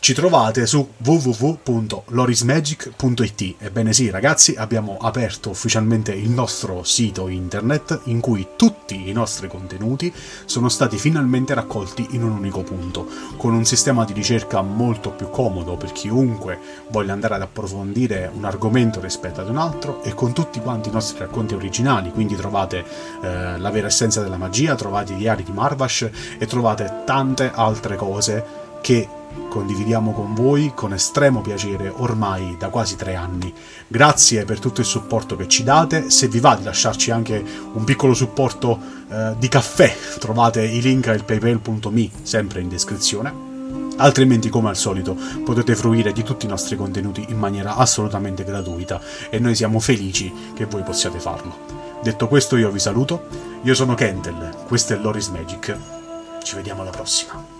ci trovate su www.lorismagic.it. Ebbene sì, ragazzi, abbiamo aperto ufficialmente il nostro sito internet in cui tutti i nostri contenuti sono stati finalmente raccolti in un unico punto, con un sistema di ricerca molto più comodo per chiunque voglia andare ad approfondire un argomento rispetto ad un altro e con tutti quanti i nostri racconti originali, quindi trovate eh, la vera essenza della magia, trovate i diari di Marvash e trovate tante altre cose che condividiamo con voi con estremo piacere ormai da quasi tre anni. Grazie per tutto il supporto che ci date, se vi va di lasciarci anche un piccolo supporto eh, di caffè trovate i link al paypal.me sempre in descrizione. Altrimenti, come al solito, potete fruire di tutti i nostri contenuti in maniera assolutamente gratuita e noi siamo felici che voi possiate farlo. Detto questo, io vi saluto. Io sono Kendall, questo è Loris Magic. Ci vediamo alla prossima.